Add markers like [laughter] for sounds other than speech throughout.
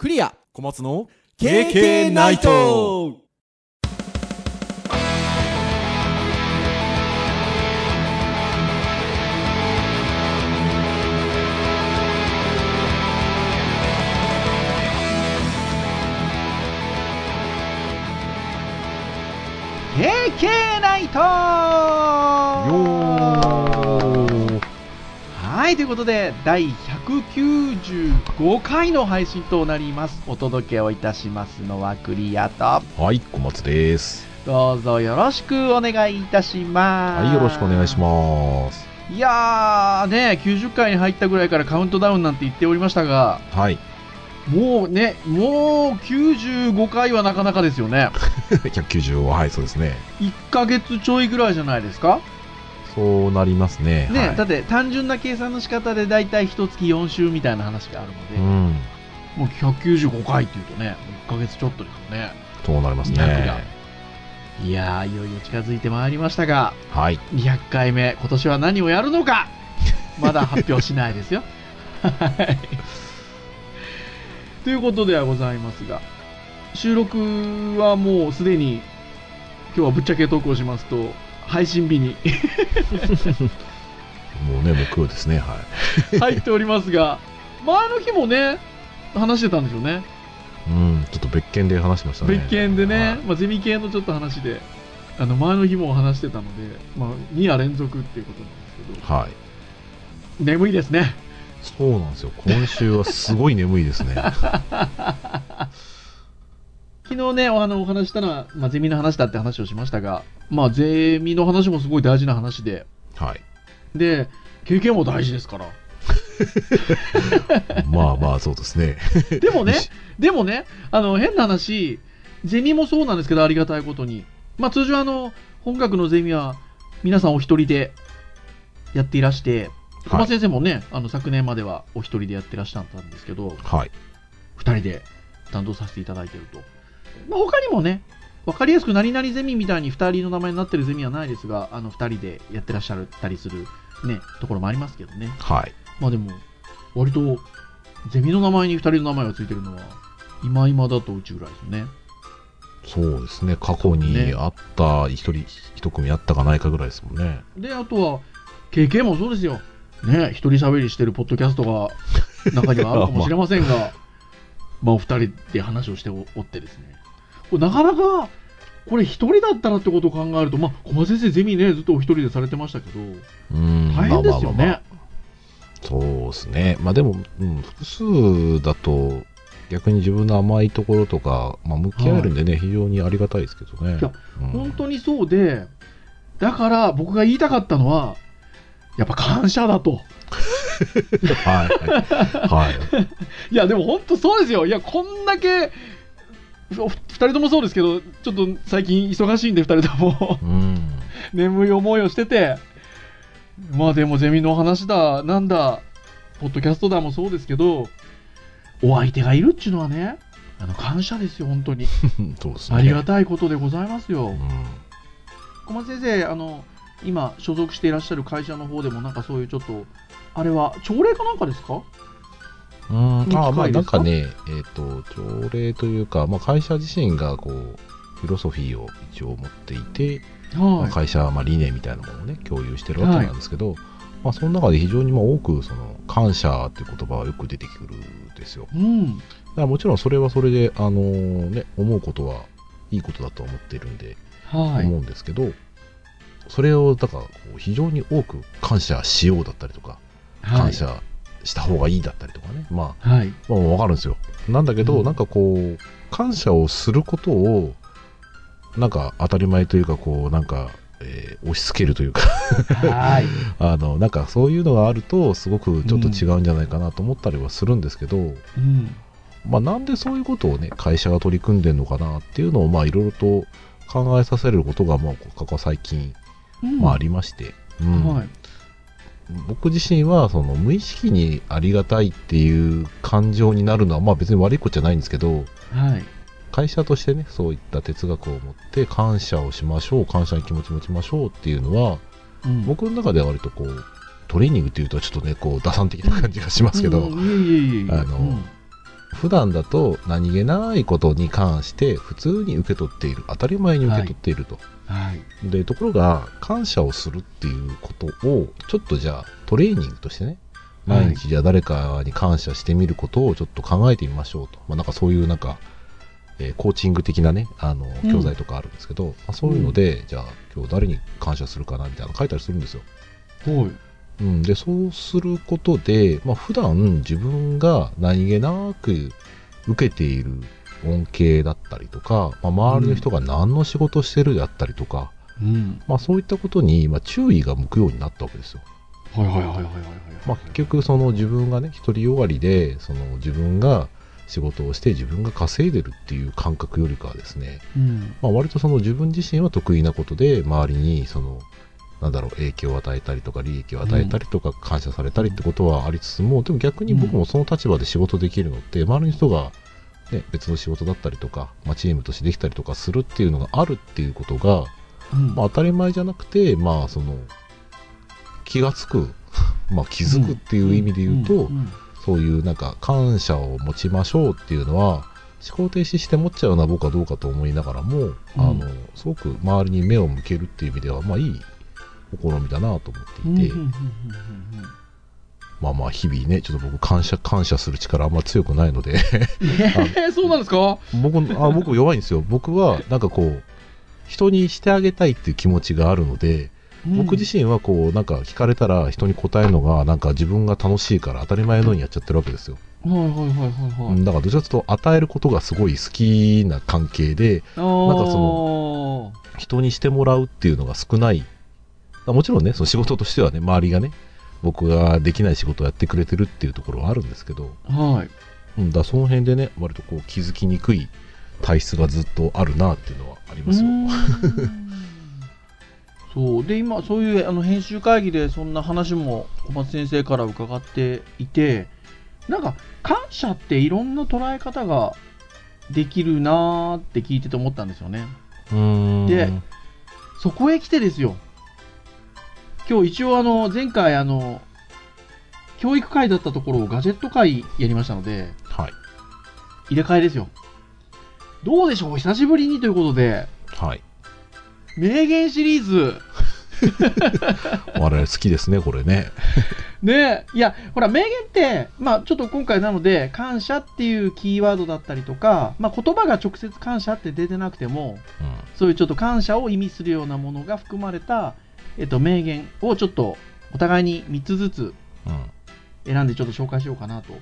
クリア。小松の KK ナイト。ー KK ナイト。はい、ということで、第195回の配信となります。お届けをいたしますのはクリアと、はい小松です。どうぞよろしくお願いいたします。はいよろしくお願いします。いやーね、90回に入ったぐらいからカウントダウンなんて言っておりましたが、はい。もうね、もう95回はなかなかですよね。[laughs] 190はいそうですね。1ヶ月ちょいぐらいじゃないですかそうなりますねね、はいだって単純な計算の仕方で大体1月4週みたいな話があるので、うんもう195回っていうとね、1ヶ月ちょっとですよね。そうなります200がねいやー、いよいよ近づいてまいりましたが、はい200回目、今年は何をやるのか、まだ発表しないですよ。はい。ということではございますが、収録はもうすでに、今日はぶっちゃけ投稿しますと、配信日に。もうね木曜ですね。はい。入っておりますが、[laughs] 前の日もね、話してたんですよね。うんちょっと別件で話しましたね。別件でね、はい。まあ、ゼミ系のちょっと話で、あの前の日も話してたので、まあ、2夜連続っていうことなんですけど、はい。眠いですね。そうなんですよ。今週はすごい眠いですね [laughs] 昨日ね、あのお話ししたのは、まあ、ゼミの話だって話をしましたが、まあ、ゼミの話もすごい大事な話で、はい。で、経験も大事ですから。[laughs] まあまあそうですね。[laughs] でもね、でもね、あの変な話、ゼミもそうなんですけど、ありがたいことに、まあ、通常あの、本学のゼミは、皆さんお一人でやっていらして、小松先生もね、あの昨年まではお一人でやってらっしゃったんですけど、はい。二人で担当させていただいていると。まあ、他にもね、わかりやすく何々ゼミみたいに二人の名前になってるゼミはないですが、あの二人でやってらっしゃったりするね、ところもありますけどね。はいまあでも、割と、ゼミの名前に二人の名前がついてるのは、今今だとうちぐらいですね。そうですね過去にあった一人一組あったかないかぐらいですもんねで、あとは、KK もそうですよ。ね、一人喋りしてるポッドキャストが中にはあるかもしれませんが、[laughs] まあ、お二人で話をしておおってですね。なかなか、これ一人だったらってことを考えると、まあ、小松先生ゼミね、ずっとお一人でされてましたけど、うん大変ですよね。まあまあまあまあそうですね。まあでも、うん、複数だと、逆に自分の甘いところとか、まあ、向き合えるんでね、非常にありがたいですけどね。いやうん本当にそうで、だから僕が言いたかったのは、やっぱ感謝だと。[laughs] はい。はい。[laughs] いや、でも本当そうですよ。いや、こんだけ、お二人ともそうですけど、ちょっと最近忙しいんで、二人ともうん。眠い思いをしてて、まあでもゼミの話だ、なんだ、ポッドキャストだもそうですけど、お相手がいるっていうのはね、あの感謝ですよ、本当に。[laughs] ね。ありがたいことでございますよう。ん。小松先生、あの、今、所属していらっしゃる会社の方でも、なんかそういうちょっと、あれは、朝礼かなんかですか？うん、ああまあなんかね、えっ、と、条例というか、まあ、会社自身がこう、フィロソフィーを一応持っていて、まあはい。会社はまあ理念みたいなものをね共有してるわけなんですけど、まあ、その中で非常にまあ多くその感謝っていう言葉はよく出てくるんですようん。だからもちろんそれはそれで、あのね、思うことはいいことだと思っているんで、はい。思うんですけどそれをだからこう非常に多く感謝しようだったりとか、感謝した方がいいだったりとかね、まあ、はい。まあ、分かるんですよなんだけど、うんなんかこう感謝をすることをなんか当たり前というかこうなんか、えー押し付けるというかはい。[laughs] あのなんかそういうのがあるとすごくちょっと違うんじゃないかなと思ったりはするんですけど、うん。まあ、なんでそういうことをね会社が取り組んでるのかなっていうのをまあいろいろと考えさせることがまあここ最近、うんまあ、ありまして、うんはい。僕自身はその無意識にありがたいっていう感情になるのはまあ別に悪いことじゃないんですけどはい。会社としてねそういった哲学を持って感謝をしましょう感謝の気持ち持ちましょうっていうのはうん。僕の中では割とこうトレーニングっていうとちょっとねこう打算的な感じがしますけど、うん。いえいえいえいえ。あのうん普段だと何気ないことに関して普通に受け取っている当たり前に受け取っていると、はい。でところが感謝をするっていうことをちょっとじゃあトレーニングとしてねはい毎日じゃあ誰かに感謝してみることをちょっと考えてみましょうと、まあ、なんかそういうなんか、えーコーチング的なねあのうん教材とかあるんですけど、まあ、そういうので、じゃあ今日誰に感謝するかなみたいなの書いたりするんですよ。はい。うん、でそうすることで、まあ普段自分が何気なく受けている恩恵だったりとか、まあ、周りの人が何の仕事をしてるであったりとか、うん。まあ、そういったことに、まあ、注意が向くようになったわけですよ。はいはいはいはいはいはい。まあ、結局その自分がね独りよがりでその自分が仕事をして自分が稼いでるっていう感覚よりかはですね、うん。まあ、割とその自分自身は得意なことで周りにそのなんだろう影響を与えたりとか利益を与えたりとか感謝されたりってことはありつつも、でも逆に僕もその立場で仕事できるのって周りの人が、ね、別の仕事だったりとか、まあ、チームとしてできたりとかするっていうのがあるっていうことが、うん。まあ、当たり前じゃなくて、まあ、その気がつく、[laughs] まあ、気づくっていう意味で言うと、ん。ん。そういうなんか感謝を持ちましょうっていうのは思考停止して持っちゃうのは僕はどうかと思いながらも、あのすごく周りに目を向けるっていう意味ではまあいい試みだなと思っていて、まあまあ日々ねちょっと僕感謝感謝する力あんま強くないので。えー、そうなんですか？僕あ僕弱いんですよ。僕はなんかこう人にしてあげたいっていう気持ちがあるので、僕自身はこうなんか聞かれたら人に答えるのがなんか自分が楽しいから当たり前のようにやっちゃってるわけですよ、身はいはいはいはいはい。うんだからどちらかというと与えることがすごい好きな関係でなんかそ人にしてもらうっていうのが少ないあもちろんねその仕事としてはね周りがね僕ができない仕事をやってくれてるっていうところはあるんですけど、はい。うん、だその辺でね割とこう気づきにくい体質がずっとあるなっていうのはありますよ。[laughs] そう。で今そういうあの編集会議でそんな話も小松先生から伺っていてなんか感謝っていろんな捉え方ができるなーって聞いてて思ったんですよね。うーん。でそこへ来てですよ今日一応あの前回あの教育会だったところをガジェット会やりましたのではい。入れ替えですよ。どうでしょう？久しぶりにということで。はい。名言シリーズ。[laughs] 我々好きですねこれね。[laughs] ね。いや、ほら、名言って、まあ、ちょっと今回なので、感謝っていうキーワードだったりとか、まあ、言葉が直接感謝って出てなくても、うん。そういうちょっと感謝を意味するようなものが含まれた、えっと、名言をちょっとお互いに3つずつうん。選んでちょっと紹介しようかなと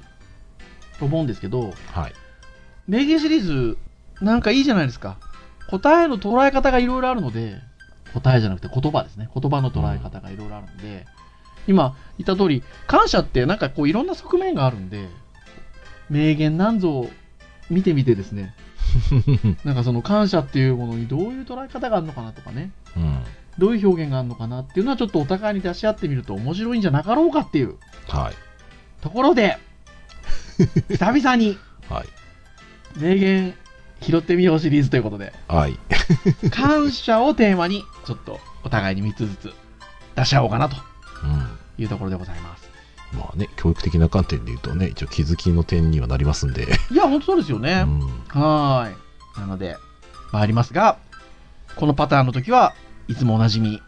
思うんですけど、はい。名言シリーズ、なんかいいじゃないですか。答えの捉え方がいろいろあるので、答えじゃなくて言葉ですね。言葉の捉え方がいろいろあるので、今言った通り、感謝ってなんかこういろんな側面があるんで、名言なんぞを見てみてですね、[laughs] なんかその感謝っていうものにどういう捉え方があるのかなとかね、うんどういう表現があるのかなっていうのはちょっとお互いに出し合ってみると面白いんじゃなかろうかっていう。はい。ところで、[laughs] 久々に。はい。名言拾ってみようシリーズということで、はい。[laughs] 感謝をテーマに、ちょっとお互いに3つずつ出し合おうかなと。うん。いうところでございます。まあね教育的な観点で言うとね一応気づきの点にはなりますんで、[laughs] いや、本当そうですよね。うん。はーい。なので、参りますが、このパターンの時はいつもおなじみ、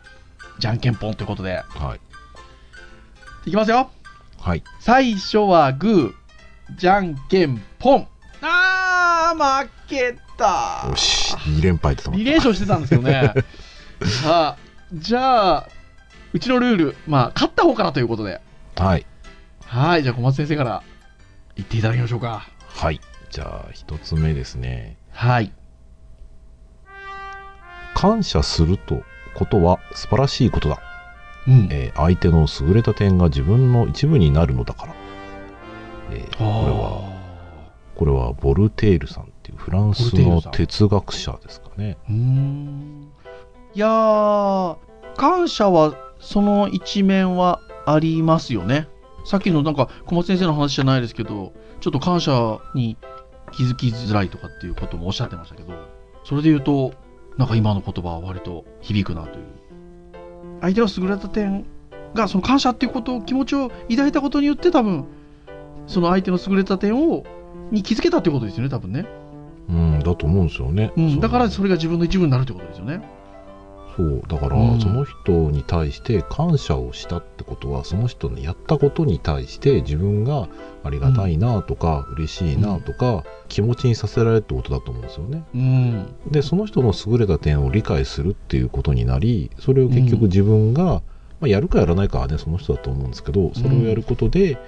じゃんけんぽんということで、はいいきますよ。はい最初はグー、じゃんけんぽん。あー、負けた。よし2連敗っ2連勝してたんですけどね。[laughs] さあ、じゃあ、うちのルール、まあ、勝った方からということで、たはいはい、じゃあ小松先生から言っていただきましょうか。はいじゃあ一つ目ですねはい。感謝するとことは素晴らしいことだ、うん。えー相手の優れた点が自分の一部になるのだから、えーこれはこれはボルテールさんっていうフランスの哲学者ですかね。いやー、感謝はその一面はありますよね。さっきのなんか小松先生の話じゃないですけど、ちょっと感謝に気づきづらいとかっていうこともおっしゃってましたけど、それで言うと、なんか今の言葉は割と響くなという。相手の優れた点が、その感謝っていうことを、気持ちを抱いたことによって多分、その相手の優れた点をに気づけたってことですよね、多分ね。うん、だと思うんですよね。うん、だからそれが自分の一部になるってことですよね。そう、だから、うん。その人に対して感謝をしたってことは、その人のやったことに対して自分がありがたいなとか、嬉しいなとか、気持ちにさせられるってことだと思うんですよね。うん。で、その人の優れた点を理解するっていうことになり、それを結局自分が、まあ、やるかやらないかはね、その人だと思うんですけど、それをやることで、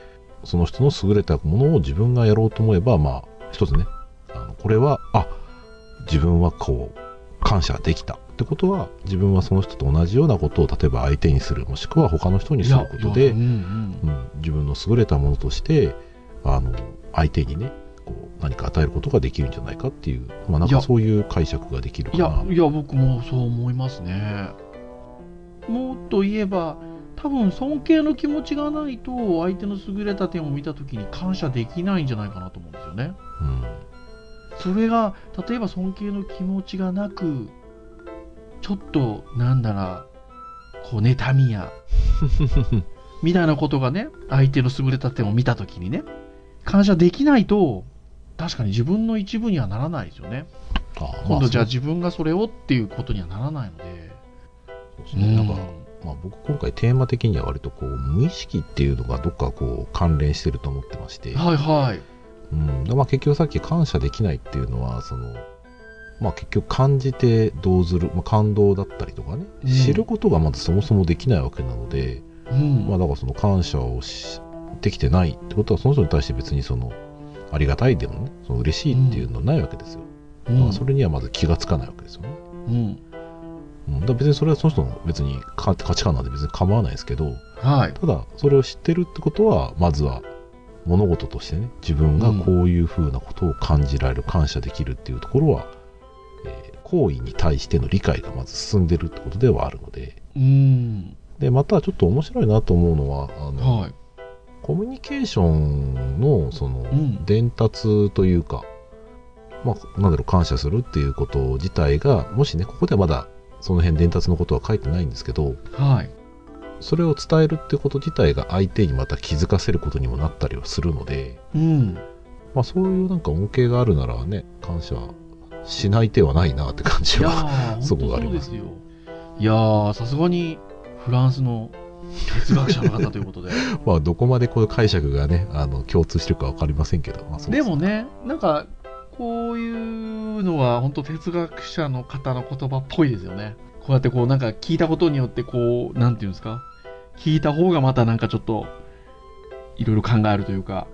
その人の優れたものを自分がやろうと思えば、まあ、一つね、あのこれは、あ、自分はこう、感謝できたってことは、自分はその人と同じようなことを、例えば相手にする、もしくは他の人にすることで、うんうんうん、自分の優れたものとして、あの、相手にね、こう、何か与えることができるんじゃないかっていう、まあなんかそういう解釈ができるかな。いや、いや、僕もそう思いますね。もっと言えば、多分尊敬の気持ちがないと、相手の優れた点を見たときに感謝できないんじゃないかなと思うんですよね。うんそれが、例えば尊敬の気持ちがなく、ちょっと、なんだら、こう、妬みや、[laughs] みたいなことがね、相手の優れた点を見たときにね、感謝できないと、確かに自分の一部にはならないですよね。ああ今度じゃあま自分がそれをっていうことにはならないので。そうですね。なんか、まあ僕今回テーマ的には割とこう、無意識っていうのがどっかこう関連してると思ってまして、はいはい。うん。でまあ結局さっき感謝できないっていうのは、その、まあ結局感じて動ずる、まあ感動だったりとかね、うん知ることがまずそもそもできないわけなので、うん。まあだからその感謝をしできてないってことは、その人に対して別にその、ありがたいでもね、その嬉しいっていうのはないわけですよ。うんだからそれにはまず気がつかないわけですよね。うん。うん、だ別にそれはその人の別に価価値観なんで別に構わないですけど、はい。ただそれを知ってるってことは、まずは物事としてね、自分がこういうふうなことを感じられる、感謝できるっていうところは、えー行為に対しての理解がまず進んでるってことではあるので、うん。で、またちょっと面白いなと思うのは、あの、はい。コミュニケーションのそのん伝達というか、まあ、なんだろう、感謝するっていうこと自体が、もしね、ここではまだその辺伝達のことは書いてないんですけど、はい。それを伝えるってこと自体が相手にまた気づかせることにもなったりはするので、うん。まあそういうなんか恩恵があるならね、感謝しない手はないなって感じは。ー、[laughs] そこがありますよ。いやー、さすがにフランスの哲学者の方ということで。[laughs] まあどこまでこの解釈がね、あの、共通してるかわかりませんけど、まあそうでもね、なんか、こういうのは本当哲学者の方の言葉っぽいですよね。こうやってこうなんか聞いたことによってこう、なんていうんですか？聞いた方がまたなんかちょっと、いろいろ考えるというか、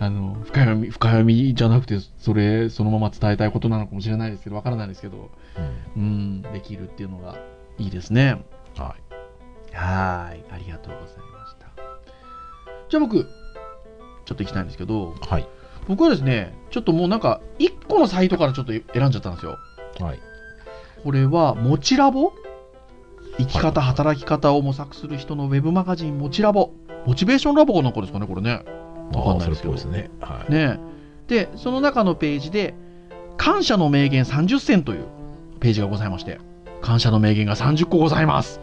あの、深読み、深読みじゃなくて、それ、そのまま伝えたいことなのかもしれないですけど、わからないですけど、うんうん、できるっていうのがいいですね。はい。はい、ありがとうございました。じゃあ僕、ちょっと行きたいんですけど、はい。僕はですね、ちょっともうなんか、1個のサイトからちょっと選んじゃったんですよ。はい。これは、もちラボ？生き方、はい働き方を模索する人のウェブマガジン、もちラボ。モチベーションラボかなんかですかね、これね。わかんないですね。はい。ねで、その中のページで、感謝の名言30選というページがございまして、感謝の名言が30個ございます。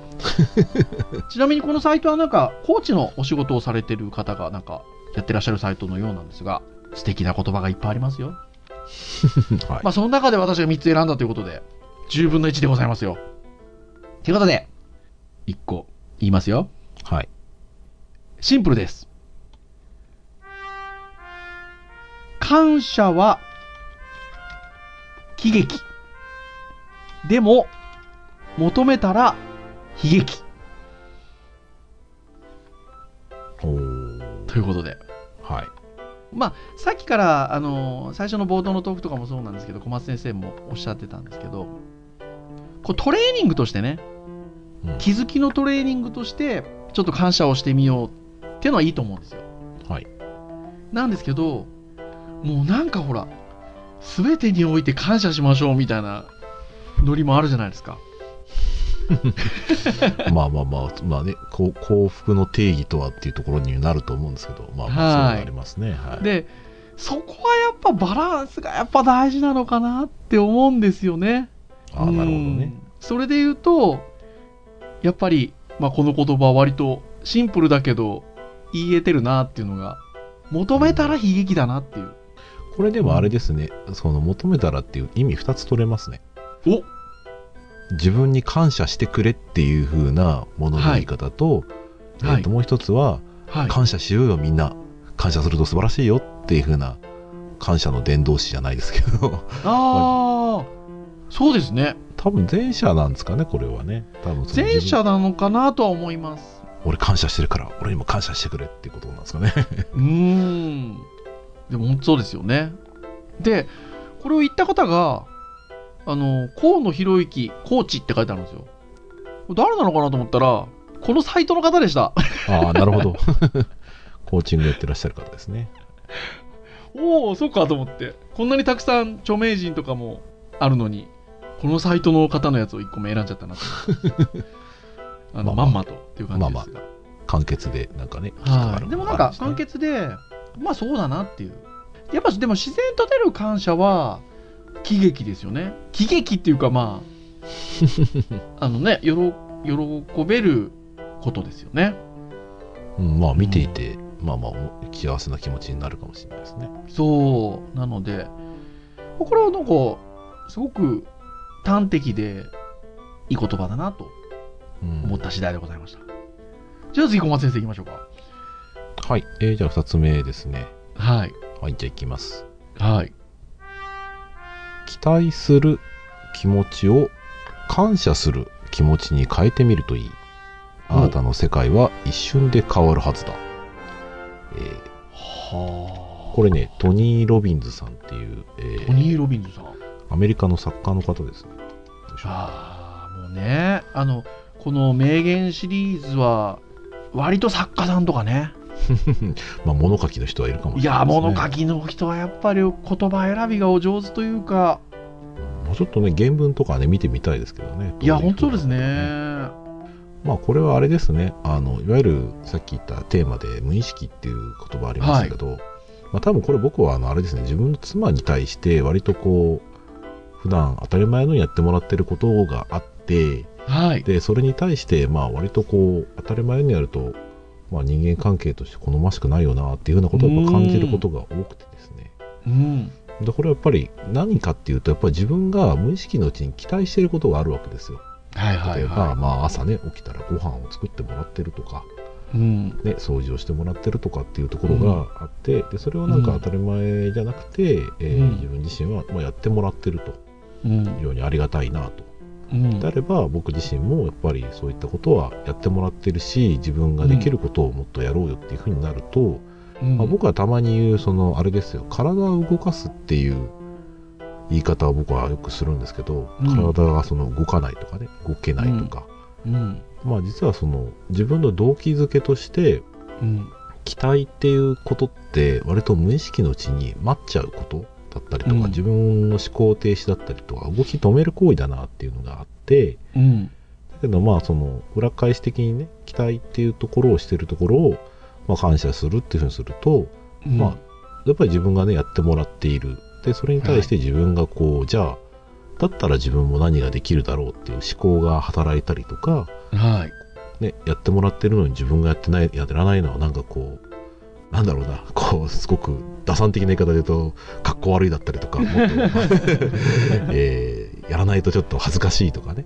[laughs] ちなみにこのサイトはなんか、コーチのお仕事をされてる方がなんか、やってらっしゃるサイトのようなんですが、素敵な言葉がいっぱいありますよ。[laughs] はいまあ、その中で私が3つ選んだということで、10分の1でございますよ。ということで、1個言いますよ。はい。シンプルです。感謝は喜劇。でも、求めたら悲劇。ということで。はい。まあ、さっきから、あの最初の冒頭のトークとかもそうなんですけど、小松先生もおっしゃってたんですけど、こうトレーニングとしてね、うん気づきのトレーニングとして、ちょっと感謝をしてみようっていうのはいいと思うんですよ。はい。なんですけど、もうなんかほら、すべてにおいて感謝しましょうみたいなノリもあるじゃないですか。[laughs] まあまあまあ、まあね、こう幸福の定義とはっていうところになると思うんですけど、まあまあ、そうはいいうのありますね。はい。で、そこはやっぱバランスがやっぱ大事なのかなって思うんですよね。ああ、なるほどね。うんそれで言うと、やっぱり、まあ、この言葉は割とシンプルだけど言い得てるなっていうのが、求めたら悲劇だなっていう。これでもあれですね、その求めたらっていう意味2つ取れますね。お自分に感謝してくれっていう風なものの言い方と、はいえーともう一つは、はい。感謝しようよみんな感謝すると素晴らしいよっていう風な感謝の伝道師じゃないですけどああ、そうですね。多分前者なんですかねこれはね多分前者なのかなとは思います。俺感謝してるから俺にも感謝してくれっていうことなんですかね [laughs] うーん。でも本当そうですよね。で、これを言った方が、あの、河野博之、コーチって書いてあるんですよ。誰なのかなと思ったら、このサイトの方でした。ああなるほど [laughs] コーチングやってらっしゃる方ですね [laughs] おお、そうかと思って。こんなにたくさん著名人とかもあるのに、このサイトの方のやつを1個目選んじゃったなと。[laughs] あの、まあまあまんまとっていう感じですが。簡潔でなんかねはい、でもなんか簡潔で、まあそうだなっていう。やっぱでも自然と出る感謝は喜劇ですよね。喜劇っていうかまあ、[laughs] あのね、よろ喜べることですよね。うん、まあ見ていて、まあまあ幸せな気持ちになるかもしれないですねそう。なので、これはなんか、すごく端的でいい言葉だなとうん思った次第でございました。じゃあ次小松先生行きましょうか。はい、えーじゃあ2つ目ですね。はい。はいじゃあいきます。はい。期待する気持ちを感謝する気持ちに変えてみるといい。あなたの世界は一瞬で変わるはずだ、えーはこれねトニー・ロビンズさんっていう、えートニー・ロビンズさん。アメリカの作家の方です。ねああ、もうね、あの、この名言シリーズは、割と作家さんとかね。[laughs] まあ物書きの人はいるかもいや、しれないです、ね、物書きの人はやっぱり言葉選びがお上手というか、もうちょっとね原文とかね見てみたいですけどね。いや、本当ですね。まあこれはあれですね。あのいわゆるさっき言ったテーマで無意識っていう言葉ありましたけど、まあ多分これ僕はあのあれですね。自分の妻に対して割とこう普段当たり前のようにやってもらってることがあってはい。でそれに対してまあ割とこう当たり前にやると、まあ、人間関係として好ましくないよなっていうようなことをやっぱ感じることが多くてですねうん。でこれはやっぱり何かっていうとやっぱり自分が無意識のうちに期待していることがあるわけですよはいはい例えば、はまあ、朝ね起きたらご飯を作ってもらってるとか、い。うん。ね、掃除をしてもらってるとかっていうところがあって、でそれはなんか当たり前じゃなくて、えーうん自分自身はまあやってもらってるとうん非。常にありがたいなと。うん。であれば僕自身もやっぱりそういったことはやってもらってるし自分ができることをもっとやろうよっていうふうになると、うん。まあ、僕はたまに言うそのあれですよ。体を動かすっていう言い方を僕はよくするんですけど、うん。体がその動かないとかね動けないとか、うん。まあ実はその自分の動機づけとしてうん。期待っていうことって割と無意識のうちに待っちゃうことだったりとか、うん自分の思考停止だったりとか動き止める行為だなっていうのがあってうん。だけどまあその裏返し的にね期待っていうところをしてるところを、まあ、感謝するっていうふうにすると、うんまあやっぱり自分がねやってもらっているでそれに対して自分がこう、じゃあだったら自分も何ができるだろうっていう思考が働いたりとか、はい。ね、やってもらってるのに自分がやってないやらないのはなんかこうなんだろうな。こうすごく打算的な言い方で言うとかっこ悪いだったりとかもっと、[laughs] えーやらないとちょっと恥ずかしいとかね。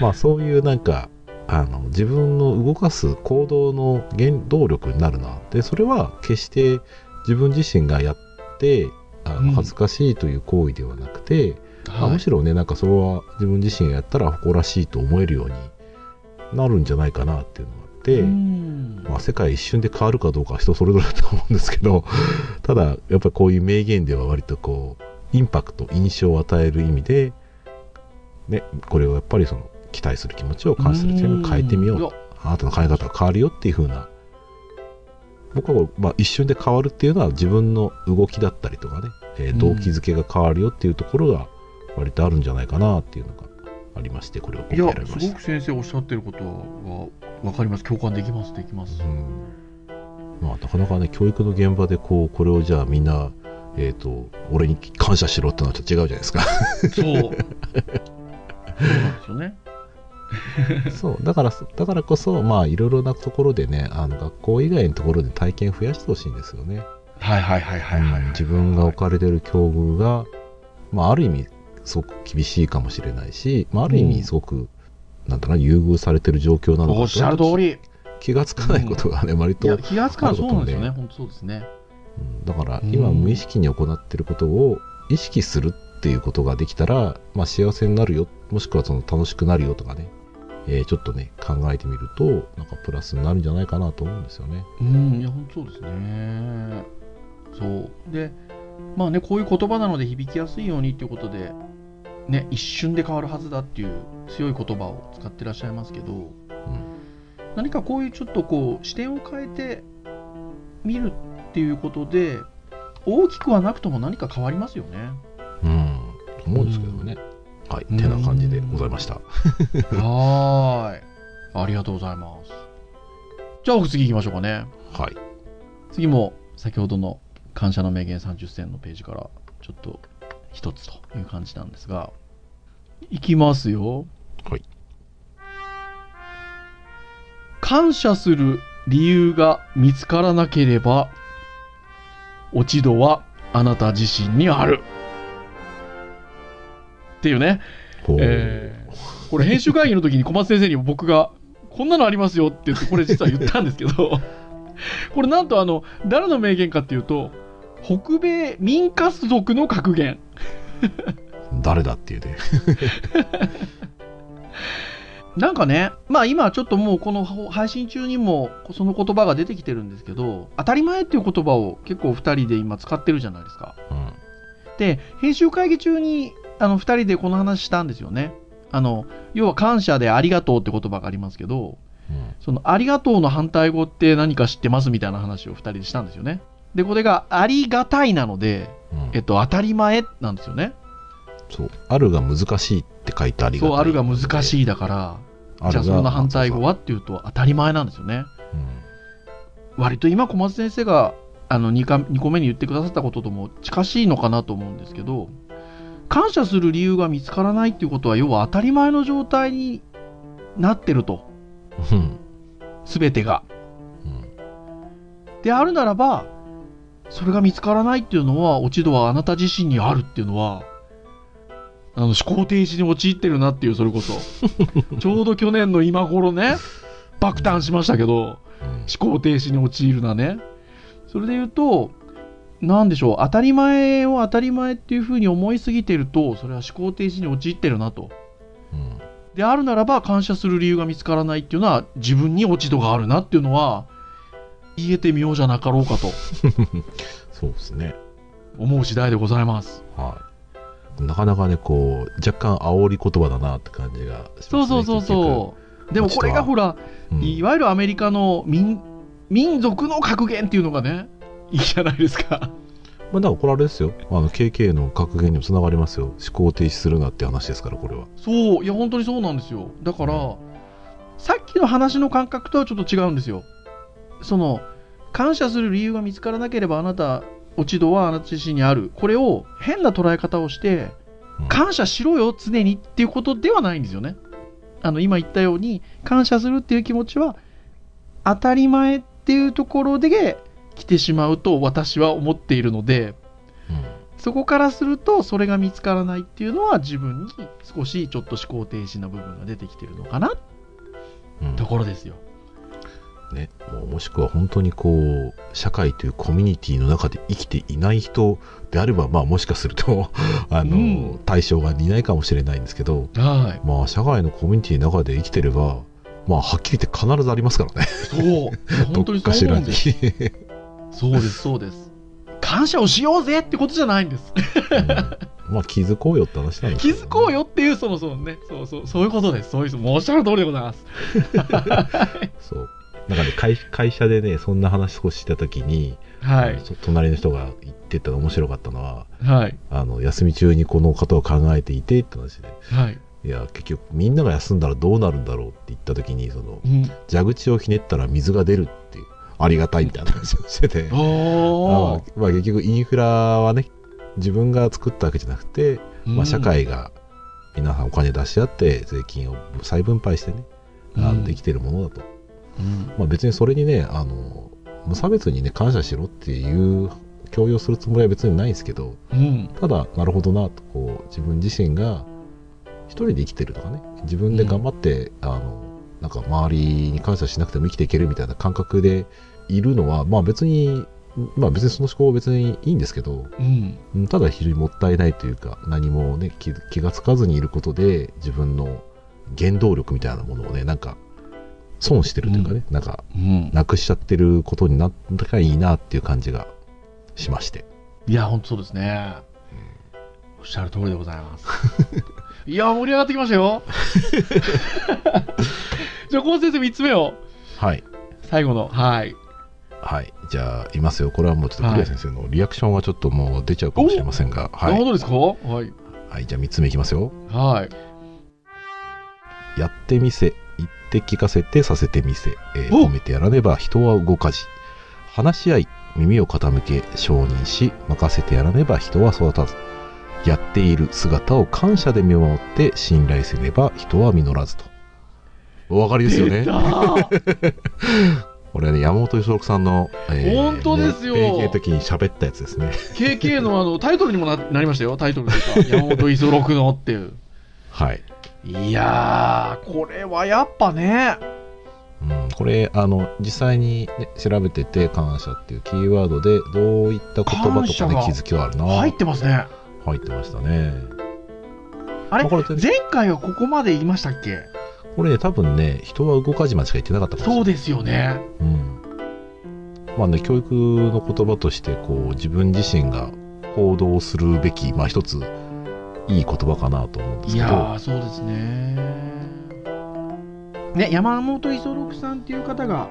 まあそういうなんかあの自分の動かす行動の原動力になるな。でそれは決して自分自身がやってあうん。の恥ずかしいという行為ではなくて、まあはい。むしろねなんかそれは自分自身がやったら誇らしいと思えるようになるんじゃないかなっていうのて、うん。まあ、世界一瞬で変わるかどうかは人それぞれだと思うんですけど [laughs] ただやっぱりこういう名言では割とこうインパクト印象を与える意味で、ね、これをやっぱりその期待する気持ちを感謝する気持ちに変えてみようあなたの考え方が変わるよっていう風な。僕はこう、まあ、一瞬で変わるっていうのは自分の動きだったりとかね、えー動機づけが変わるよっていうところが割とあるんじゃないかなっていうのがありましてこれを今いやすごく先生おっしゃってることは分かります。共感できますできます、うん。まあ、なかなかね教育の現場でこうこれをじゃあみんな、えー、と俺に感謝しろってのはちょっと違うじゃないですか。そう。そうなんですよね。そう。だからだからこそまあいろいろなところでねあの学校以外のところで体験増やしてほしいんですよね。はいはいはいはいはい、うん。自分が置かれてる境遇が、まあ、ある意味すごく厳しいかもしれないし、まあ、ある意うん味すごく、なんだろうな優遇されてる状況なのかおっしゃる通り。気がつかないことがね、割といや、気がつかない。そうなんですよね。あ本当そうですね。うんだからうん今無意識に行ってることを意識するっていうことができたら、まあ、幸せになるよもしくはその楽しくなるよとかね、えーちょっとね考えてみるとなんかプラスになるんじゃないかなと思うんですよね。うん、いや、本当そうですね。そう。で、まあね、こういう言葉なので響きやすいようにっていうことで、ね、一瞬で変わるはずだっていう強い言葉を使ってらっしゃいますけど、うん何かこういうちょっとこう視点を変えて見るっていうことで大きくはなくとも何か変わりますよね。うん、と思うんですけどね。はい、うんてな感じでございました。はーい。ありがとうございます。じゃあ僕次行きましょうかね。はい。次も先ほどの感謝の名言30選のページからちょっと一つという感じなんですが、いきますよ。はい。感謝する理由が見つからなければ、落ち度はあなた自身にある。っていうね。えーこれ編集会議の時に [laughs] 小松先生に僕がこんなのありますよって言ってこれ実は言ったんですけど [laughs] これなんとあの誰の名言かっていうと北米民家族の格言誰だっていうね。[laughs] なんかねまあ今ちょっともうこの配信中にもその言葉が出てきてるんですけど当たり前っていう言葉を結構2人で今使ってるじゃないですかうん。で編集会議中にあの2人でこの話したんですよねあの要は感謝でありがとうって言葉がありますけどうんそのありがとうの反対語って何か知ってますみたいな話を2人でしたんですよね。で、これがありがたいなので、うんえっと、当たり前なんですよね。そう。あるが難しいって書いてありがたい。そう、あるが難い。しいだから、じゃあそれの反対語はっていうと当たり前なんですよね。うん割と今小松先生があの 2, か2個目に言ってくださったこととも近しいのかなと思うんですけど、感謝する理由が見つからないっていうことは、要は当たり前の状態になってると。うん。すべてが。うんであるならば、それが見つからないっていうのは、落ち度はあなた自身にあるっていうのは、あの思考停止に陥ってるなっていう、それこそ。[laughs] ちょうど去年の今頃ね、爆誕しましたけど、うん思考停止に陥るなね。それで言うと、なんでしょう、当たり前を当たり前っていうふうに思いすぎてると、それは思考停止に陥ってるなと。うんであるならば、感謝する理由が見つからないっていうのは、自分に落ち度があるなっていうのは、言えてみようじゃなかろうかと [laughs] そうですね。思う次第でございます。はい。なかなかね、こう、若干煽り言葉だなって感じがしますね。そうそうそうそう。でもこれがほら、結局。いわゆるアメリカの民民族の格言っていうのがね、いいじゃないですか。[laughs] まあ、だからこれあれですよ。あの、KK の格言にもつながりますよ。思考停止するなって話ですから、これは。そう、いや、本当にそうなんですよ。だから、さっきの話の感覚とはちょっと違うんですよ。その、感謝する理由が見つからなければあなた、落ち度はあなた自身にある。これを変な捉え方をして、うん感謝しろよ、常にっていうことではないんですよね。あの、今言ったように、感謝するっていう気持ちは、当たり前っていうところで来てしまうと私は思っているので、うんそこからすると、それが見つからないっていうのは自分に少しちょっと思考停止な部分が出てきてるのかなうんところですよ。ね、もしくは本当にこう社会というコミュニティの中で生きていない人であれば、まあ、もしかすると [laughs] あの、うん対象がいないかもしれないんですけど、はい。まあ、社会のコミュニティの中で生きてれば、まあ、はっきり言って必ずありますからね。そう。[laughs] 本当にそう思うんです。そうです、そうです。感謝をしようぜってことじゃないんです。うんまあ気づこうよって話なんですねづこうよっていう、その、そのね、そうそう、そういうことです。そういう、もうおっしゃる通りでございます。[laughs] そう。なんかね会、会社でね、そんな話少ししたときに、はい。そ隣の人が言ってたの面白かったのは、はい。あの、休み中にこのことを考えていてって話で、はい。いや、結局みんなが休んだらどうなるんだろうって言ったときに、その、うん。蛇口をひねったら水が出るっていう、ありがたいみたいな話をしてて。あまあ結局インフラはね、自分が作ったわけじゃなくて、まあ、社会が皆さんお金出し合って税金を再分配してね、あうんのできてるものだと。うん、まあ、別にそれにね、あの無差別にね、感謝しろっていう強要するつもりは別にないんですけどうん。ただなるほどなとこう自分自身が一人で生きてるとかね自分で頑張って、あのなんか周りに感謝しなくても生きていけるみたいな感覚でいるのはまあ別にまあ別にその思考は別にいいんですけどうん。うんただ非常にもったいないというか何もね気気がつかずにいることで自分の原動力みたいなものをねなんか損してるというかね、なんかうん。なくしちゃってることになったらいいなっていう感じがしましていや、本当そうですね。おっしゃる通りでございます。[laughs] いや、盛り上がってきましたよ。[laughs] じゃあ、先生3つ目を。はい最後の。はい。はいじゃあいますよこれはもうちょっとクリア先生のリアクションがちょっともう出ちゃうかもしれませんがはないるほどですか？はい。はい、じゃあ3つ目いきますよはい。やってみせ言って聞かせてさせてみせ、えーお。褒めてやらねば人は動かじ話し合い耳を傾け承認し任せてやらねば人は育たずやっている姿を感謝で見守って信頼せねば人は実らずと。お分かりですよね。[laughs] これはね山本五十六さんの、本当ですよ。ね PK の時に喋ったやつですね。KK のあのタイトルにもななりましたよ。タイトルとか、山本五十六のっていう。[laughs] はい、いやー、これはやっぱね。うん、これあの実際に、ね、調べてて感謝っていうキーワードでどういった言葉とかね気づきはあるな入ってますね。入ってましたねあれ？まこれ前回はここまで言いましたっけ？これね多分ね人は動かじまでしか言ってなかったかもそうですよね。うんまあね教育の言葉としてこう自分自身が行動するべきまあ一ついい言葉かなと思うんですけどいやー、そうですね。ね、山本五十六さんっていう方が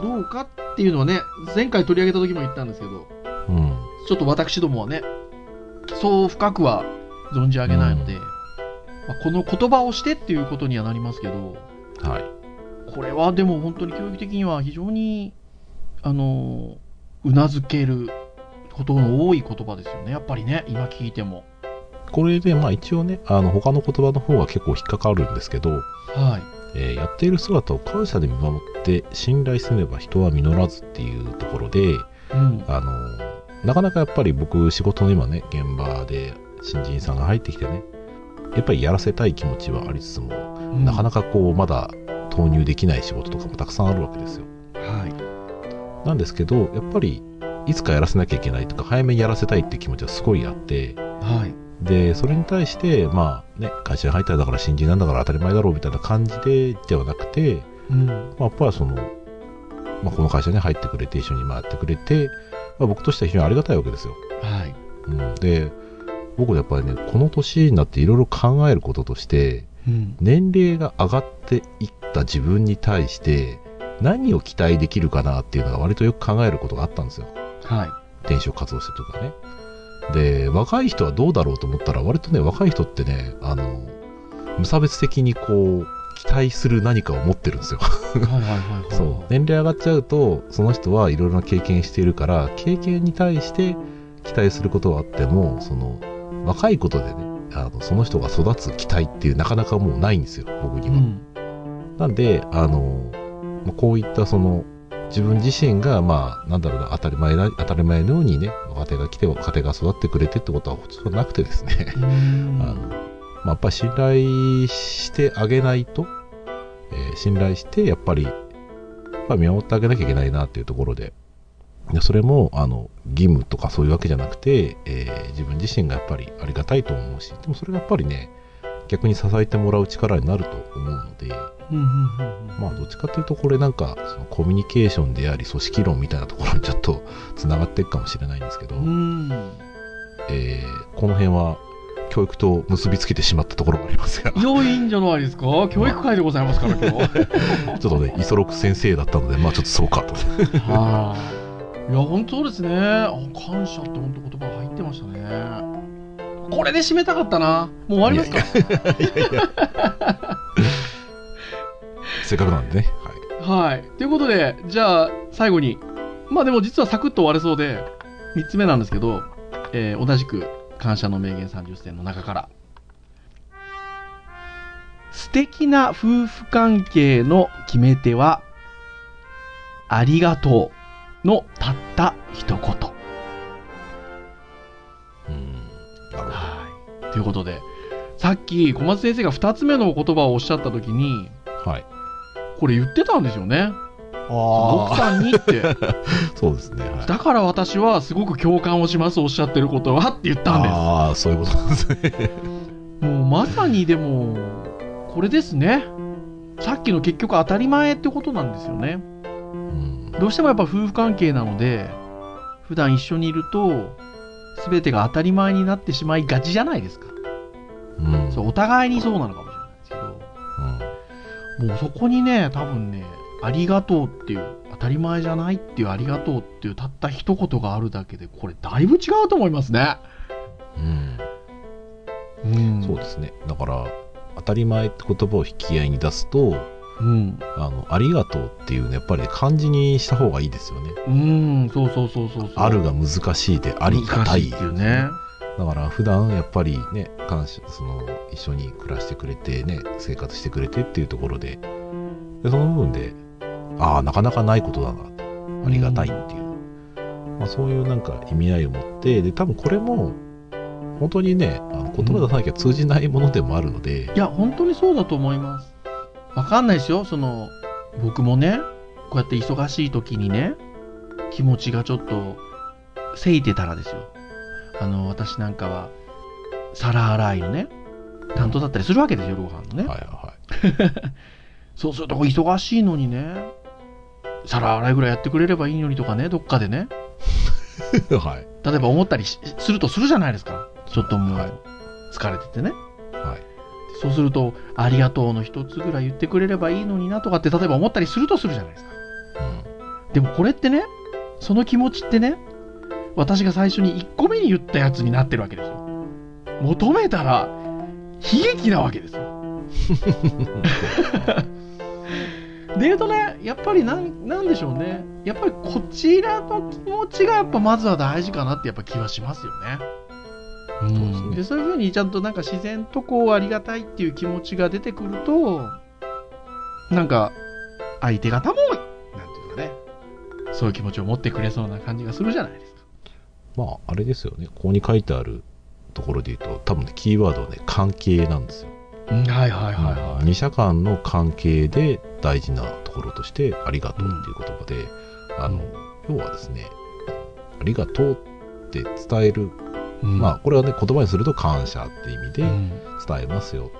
どうかっていうのはね、前回取り上げた時も言ったんですけど、うんちょっと私どもはね、そう深くは存じ上げないので、まあこの言葉をしてっていうことにはなりますけど、はいこれはでも本当に教育的には非常に、あの、うなずけることの多い言葉ですよね。やっぱりね、今聞いても。これでまあ一応ねあの他の言葉の方は結構引っかかるんですけど、はい。えーやっている姿を感謝で見守って信頼すれば人は実らずっていうところでうん。あのなかなかやっぱり僕仕事の今ね現場で新人さんが入ってきてねやっぱりやらせたい気持ちはありつつも、なかなか。かこうまだ投入できない仕事とかもたくさんあるわけですよはい。なんですけどやっぱりいつかやらせなきゃいけないとか早めにやらせたいって気持ちはすごいあってはい。でそれに対してまあね会社に入ったらだから新人なんだから当たり前だろうみたいな感じでではなくて、うん。まあ、やっぱりその、まあ、この会社に入ってくれて一緒に回ってくれて、まあ、僕としては非常にありがたいわけですよはい。うん、で僕やっぱりねこの年になっていろいろ考えることとしてうん。年齢が上がっていった自分に対して何を期待できるかなっていうのが割とよく考えることがあったんですよはい。転職活動してるとかねで若い人はどうだろうと思ったら割とね若い人ってねあの無差別的にこう期待する何かを持ってるんですよはいはいはいはい。そう年齢上がっちゃうとその人はいろいろな経験しているから経験に対して期待することはあってもその若いことでねあのその人が育つ期待っていうなかなかもうないんですよ僕には。うん。なんであのまあこういったその自分自身がまあなんだろうな当たり前だ当たり前のようにね若手が来て若手が育ってくれてってことは普通はなくてですね。うん。[laughs] あの、まあ、やっぱり信頼してあげないと、えー信頼してやっぱり、やっぱり見守ってあげなきゃいけないなっていうところで、でそれもあの義務とかそういうわけじゃなくて、えー自分自身がやっぱりありがたいと思うし、でもそれがやっぱりね、逆に支えてもらう力になると思うので、まあどっちかというとこれなんかそのコミュニケーションであり組織論みたいなところにちょっとつながっていくかもしれないんですけど、うん。えーこの辺は教育と結びつけてしまったところがありますが、良いんじゃないですか？[laughs] 教育会でございますから、今日。[laughs] ちょっとね、磯六先生だったので、まあちょっとそうかと。[laughs] はい。いや、本当ですね。あ感謝って本当言葉が入ってましたね。これで締めたかったな。もう終わりますか？せっかくなんでね。はい。はい。ということで、じゃあ、最後に。まあでも実はサクッと終われそうで、3つ目なんですけど、えー同じく、感謝の名言30選の中から。素敵な夫婦関係の決め手は、ありがとうのたった一言。ということで、さっき小松先生が2つ目の言葉をおっしゃった時に、はい。これ言ってたんですよね。奥あさんにって。[laughs] そうですね。はい、だから私はすごく共感をします、おっしゃってることはって言ったんです。ああ、そういうことなんですね。もうまさにでも、これですね。さっきの結局当たり前ってことなんですよね。うん。どうしてもやっぱ夫婦関係なので、普段一緒にいると、全てが当たり前になってしまいがちじゃないですか。うん。そう、お互いにそうなのかもしれないですけど、うん。もうそこにね、多分ね、ありがとうっていう、当たり前じゃないっていうありがとうっていうたった一言があるだけで、これだいぶ違うと思いますね。うん。うんそうですね。だから、当たり前って言葉を引き合いに出すと、うん。あの、ありがとうっていうね、やっぱり漢字にした方がいいですよね。うん、そうそうそうそうそう。あるが難しいでありがたい。っていうね。だから普段やっぱりね、感謝、その、一緒に暮らしてくれてね、生活してくれてっていうところで、でその部分で、ああ、なかなかないことだな、ありがたいっていう。まあそういうなんか意味合いを持って、で、多分これも、本当にね、あの言葉出さなきゃ通じないものでもあるので、いや、本当にそうだと思います。わかんないですよ。その、僕もね、こうやって忙しい時にね、気持ちがちょっと、せいてたらですよ。あの、私なんかは、皿洗いのね、担当だったりするわけですよ、夜ご飯のね。はいはい。[laughs] そうすると、こう忙しいのにね、皿洗いぐらいやってくれればいいのにとかね、どっかでね、[laughs] はい。例えば思ったりしするとするじゃないですか。ちょっともうはい、疲れててね。はい。そうすると、ありがとうの一つぐらい言ってくれればいいのになとかって、例えば思ったりするとするじゃないですか。うん。でもこれってね、その気持ちってね、私が最初に1個目に言ったやつになってるわけですよ。求めたら、悲劇なわけですよ。[laughs] で言うとね、やっぱりなん、なんでしょうね。やっぱりこちらの気持ちがやっぱまずは大事かなってやっぱ気はしますよね。そうですねでそういうふうにちゃんとなんか自然とこうありがたいっていう気持ちが出てくると、なんか相手方も、なんていうかね、そういう気持ちを持ってくれそうな感じがするじゃないですか。まあ、あれですよね。ここに書いてあるところで言うと、多分ね、キーワードはね、関係なんですよ。はいはい二者間の関係で大事なところとして、ありがとうっていう言葉で、あの、要はですね、ありがとうって伝える、まあ、これはね、言葉にすると感謝って意味でうん伝えますよ。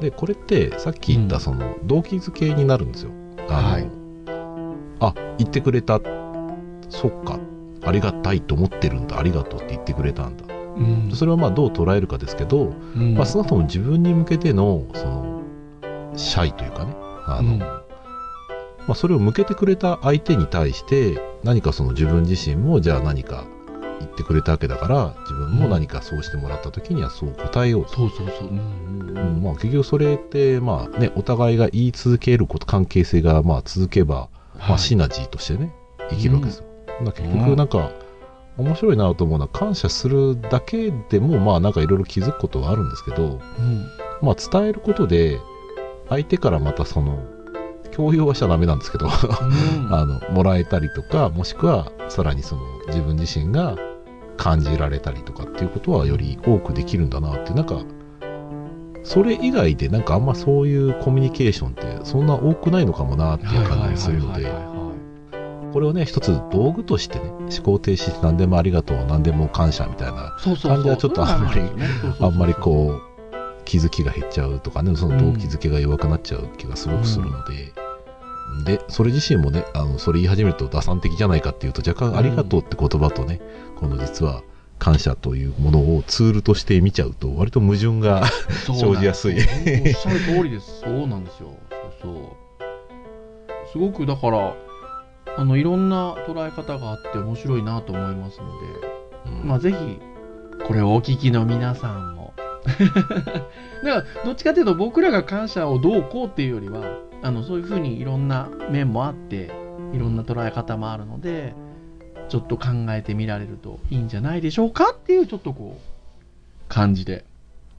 で、これって、さっき言っうんたその、動機づけになるんですよ。あの、はいあ、言ってくれた。そっか。ありがたいと思ってるんだ。ありがとうって言ってくれたんだ。うんそれはまあどう捉えるかですけど、うんまあ、少なくとも自分に向けての、その、シャイというかね、あの、うんまあ、それを向けてくれた相手に対して、何かその自分自身も、じゃあ何か言ってくれたわけだから、自分も何かそうしてもらった時にはそう答えようと。そうそうそう。うんうんまあ、結局それって、まあね、お互いが言い続けること、関係性がまあ続けば、まあ、シナジーとしてね、生きるわけですよ。だから結局なんか、面白いなと思うのは、感謝するだけでも、まあなんかいろいろ気づくことはあるんですけど、うんまあ伝えることで、相手からまたその、強要はしちゃダメなんですけど、うん [laughs] あの、もらえたりとか、もしくはさらにその自分自身が感じられたりとかっていうことはより多くできるんだなって、なんか、それ以外でなんかあんまそういうコミュニケーションってそんな多くないのかもなっていう感じがするので、これをね、一つ道具としてね、思考停止して何でもありがとう、何でも感謝みたいな、感じはちょっとあんまりあんまりこう、気づきが減っちゃうとかね、その動機づけが弱くなっちゃう気がすごくするので、で、それ自身もね、あの、それ言い始めると打算的じゃないかっていうと、若干ありがとうって言葉とね、この実は感謝というものをツールとして見ちゃうと、割と矛盾が、生じやすいおっしゃる通りです。そうなんですよ。そうそう。すごくだから、あの、いろんな捉え方があって面白いなと思いますので、うんまあぜひ、これをお聞きの皆さんも。[laughs] だから、どっちかというと僕らが感謝をどうこうっていうよりは、あの、そういうふうにいろんな面もあって、いろんな捉え方もあるので、ちょっと考えてみられるといいんじゃないでしょうかっていう、ちょっとこう、感じで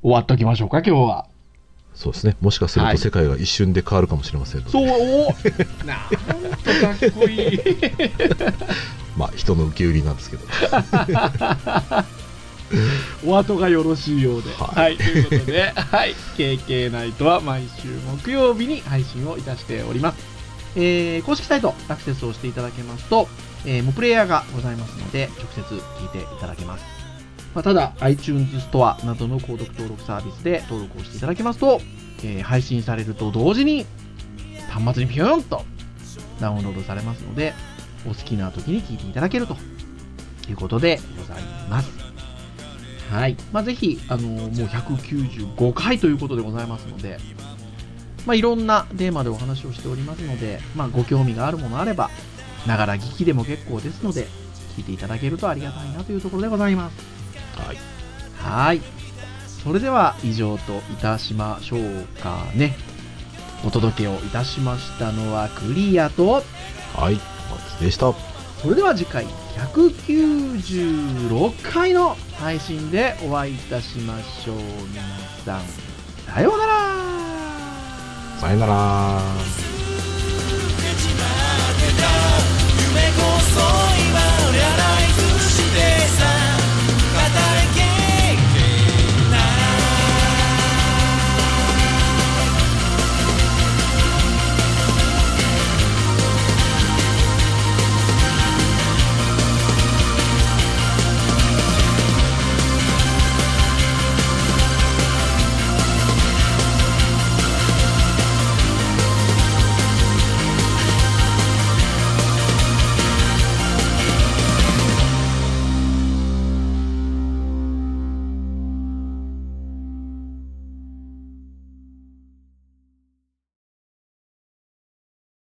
終わっときましょうか、今日は。そうですね。もしかするはいと世界が一瞬で変わるかもしれませんので、そう、おなんとかっこいい。[laughs] まあ人の受け売りなんですけど。[laughs] [laughs] お後がよろしいようで。ははいい。ということで、[laughs] はい。KK ナイトは毎週木曜日に配信をいたしております。えー、公式サイトアクセスをしていただけますと、えー、もうプレイヤーがございますので、直接聞いていただけます。まあ、ただ、iTunes ストアなどの購読登録サービスで登録をしていただけますと、えー配信されると同時に、端末にピューンとダウンロードされますので、お好きな時に聞いていただけるということでございます。はい。まあ、ぜひ、あのもう195回ということでございますので、まあ、いろんなテーマでお話をしておりますので、まあ、ご興味があるものあれば、ながら聞きでも結構ですので、聞いていただけるとありがたいなというところでございます。はい。はい。それでは以上といたしましょうかね。お届けをいたしましたのはクリアと、はい。松でした。それでは次回196回の配信でお会いいたしましょう皆さん。さようなら。さようなら。夢こそ今やしてさ。